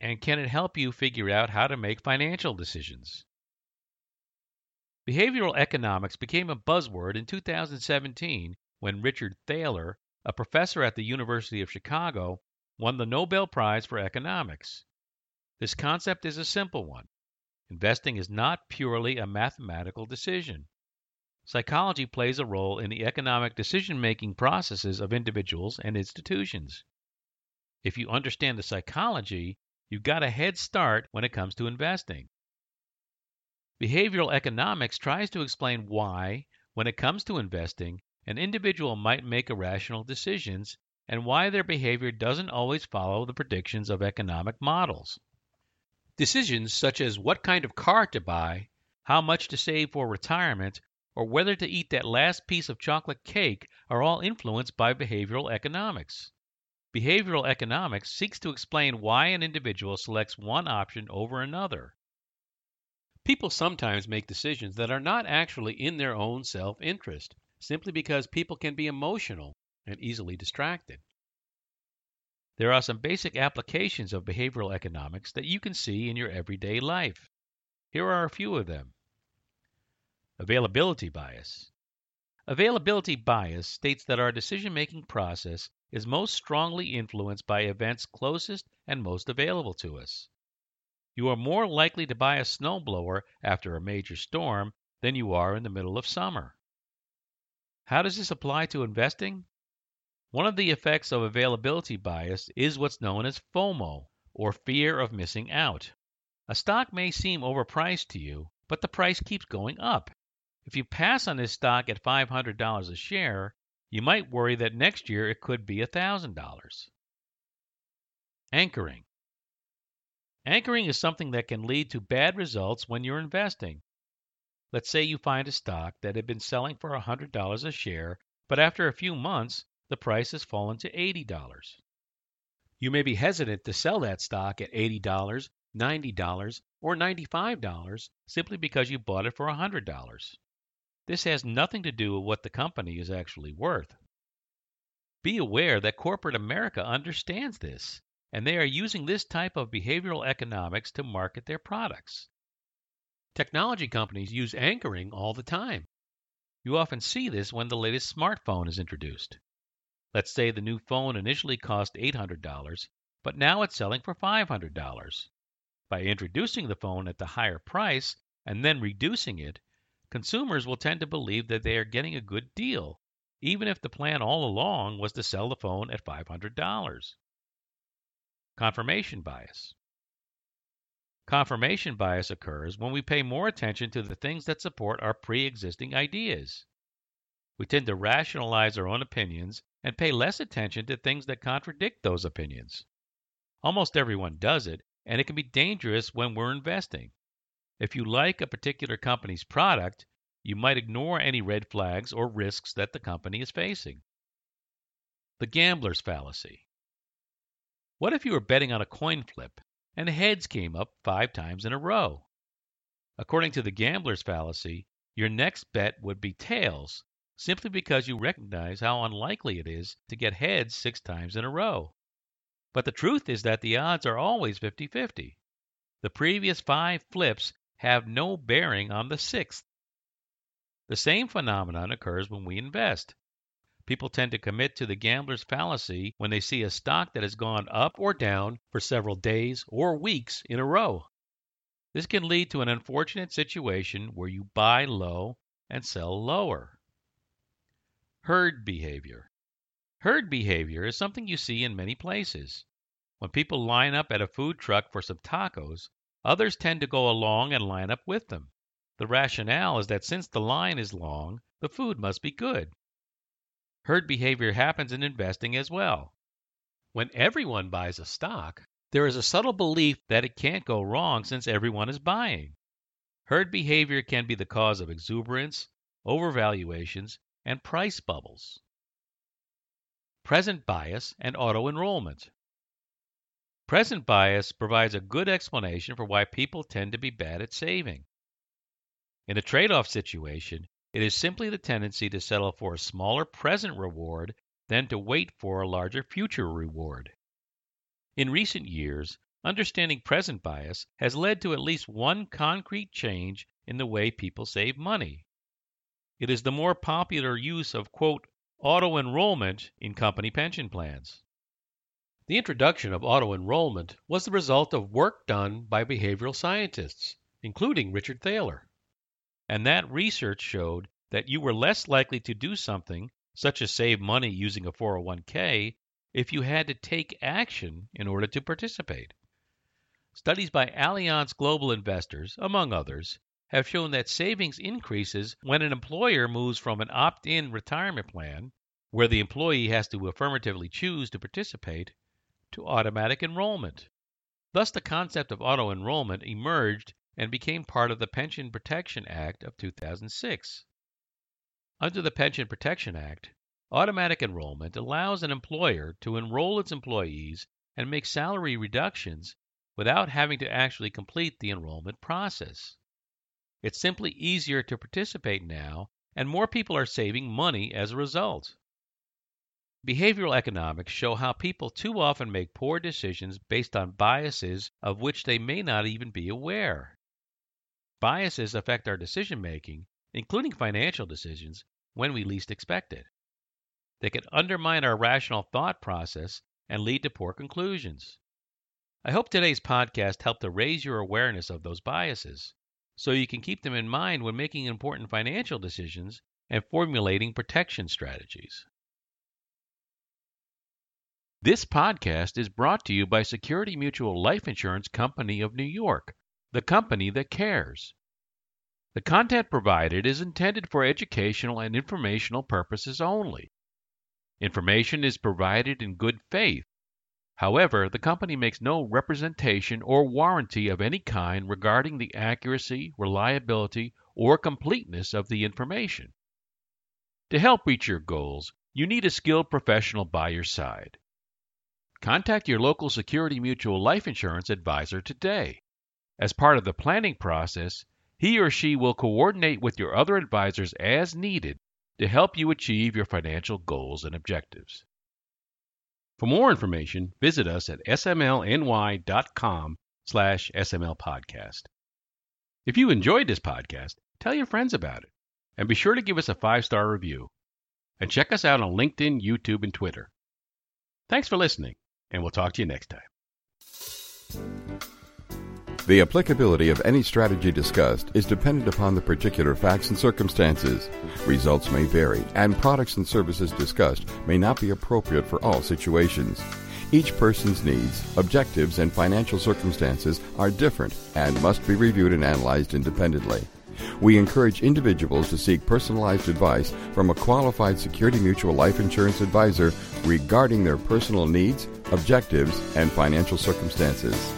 and can it help you figure out how to make financial decisions? Behavioral economics became a buzzword in 2017 when Richard Thaler, a professor at the University of Chicago, won the Nobel Prize for Economics. This concept is a simple one. Investing is not purely a mathematical decision. Psychology plays a role in the economic decision making processes of individuals and institutions. If you understand the psychology, you've got a head start when it comes to investing. Behavioral economics tries to explain why, when it comes to investing, an individual might make irrational decisions and why their behavior doesn't always follow the predictions of economic models. Decisions such as what kind of car to buy, how much to save for retirement, or whether to eat that last piece of chocolate cake are all influenced by behavioral economics. Behavioral economics seeks to explain why an individual selects one option over another. People sometimes make decisions that are not actually in their own self interest, simply because people can be emotional and easily distracted. There are some basic applications of behavioral economics that you can see in your everyday life. Here are a few of them. Availability bias. Availability bias states that our decision making process is most strongly influenced by events closest and most available to us. You are more likely to buy a snowblower after a major storm than you are in the middle of summer. How does this apply to investing? One of the effects of availability bias is what's known as FOMO, or fear of missing out. A stock may seem overpriced to you, but the price keeps going up. If you pass on this stock at $500 a share, you might worry that next year it could be $1,000. Anchoring. Anchoring is something that can lead to bad results when you're investing. Let's say you find a stock that had been selling for $100 a share, but after a few months, the price has fallen to $80. You may be hesitant to sell that stock at $80, $90, or $95 simply because you bought it for $100. This has nothing to do with what the company is actually worth. Be aware that corporate America understands this, and they are using this type of behavioral economics to market their products. Technology companies use anchoring all the time. You often see this when the latest smartphone is introduced. Let's say the new phone initially cost $800, but now it's selling for $500. By introducing the phone at the higher price and then reducing it, consumers will tend to believe that they are getting a good deal, even if the plan all along was to sell the phone at $500. Confirmation bias. Confirmation bias occurs when we pay more attention to the things that support our pre existing ideas. We tend to rationalize our own opinions and pay less attention to things that contradict those opinions. Almost everyone does it, and it can be dangerous when we're investing. If you like a particular company's product, you might ignore any red flags or risks that the company is facing. The gambler's fallacy. What if you were betting on a coin flip and heads came up five times in a row? According to the gambler's fallacy, your next bet would be tails simply because you recognize how unlikely it is to get heads six times in a row. But the truth is that the odds are always 50 50. The previous five flips have no bearing on the sixth. The same phenomenon occurs when we invest. People tend to commit to the gambler's fallacy when they see a stock that has gone up or down for several days or weeks in a row. This can lead to an unfortunate situation where you buy low and sell lower. Herd behavior. Herd behavior is something you see in many places. When people line up at a food truck for some tacos, others tend to go along and line up with them. The rationale is that since the line is long, the food must be good. Herd behavior happens in investing as well. When everyone buys a stock, There is a subtle belief that it can't go wrong since everyone is buying. Herd behavior can be the cause of exuberance, overvaluations, and price bubbles. Present bias and auto enrollment. Present bias provides a good explanation for why people tend to be bad at saving. In a trade off situation, it is simply the tendency to settle for a smaller present reward than to wait for a larger future reward. In recent years, understanding present bias has led to at least one concrete change in the way people save money. It is the more popular use of, quote, auto enrollment in company pension plans. The introduction of auto enrollment was the result of work done by behavioral scientists, including Richard Thaler. And that research showed that you were less likely to do something, such as save money using a 401k, if you had to take action in order to participate. Studies by Allianz Global Investors, among others, have shown that savings increases when an employer moves from an opt in retirement plan, where the employee has to affirmatively choose to participate, to automatic enrollment. Thus, the concept of auto enrollment emerged and became part of the Pension Protection Act of 2006. Under the Pension Protection Act, automatic enrollment allows an employer to enroll its employees and make salary reductions without having to actually complete the enrollment process. It's simply easier to participate now, and more people are saving money as a result. Behavioral economics show how people too often make poor decisions based on biases of which they may not even be aware. Biases affect our decision making, including financial decisions, when we least expect it. They can undermine our rational thought process and lead to poor conclusions. I hope today's podcast helped to raise your awareness of those biases so you can keep them in mind when making important financial decisions and formulating protection strategies. This podcast is brought to you by Security Mutual Life Insurance Company of New York, the company that cares. The content provided is intended for educational and informational purposes only. Information is provided in good faith. However, the company makes no representation or warranty of any kind regarding the accuracy, reliability, or completeness of the information. To help reach your goals, you need a skilled professional by your side. Contact your local Security Mutual life insurance advisor today. As part of the planning process, he or she will coordinate with your other advisors as needed to help you achieve your financial goals and objectives. For more information, visit us at smlny.com slash smlpodcast. If you enjoyed this podcast, tell your friends about it, and be sure to give us a five-star review. And check us out on LinkedIn, YouTube, and Twitter. Thanks for listening and we'll talk to you next time. The applicability of any strategy discussed is dependent upon the particular facts and circumstances. Results may vary, and products and services discussed may not be appropriate for all situations. Each person's needs, objectives, and financial circumstances are different and must be reviewed and analyzed independently. We encourage individuals to seek personalized advice from a qualified Security Mutual life insurance advisor regarding their personal needs, objectives, and financial circumstances.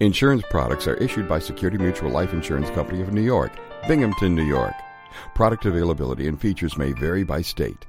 Insurance products are issued by Security Mutual Life Insurance Company of New York, Binghamton, New York. Product availability and features may vary by state.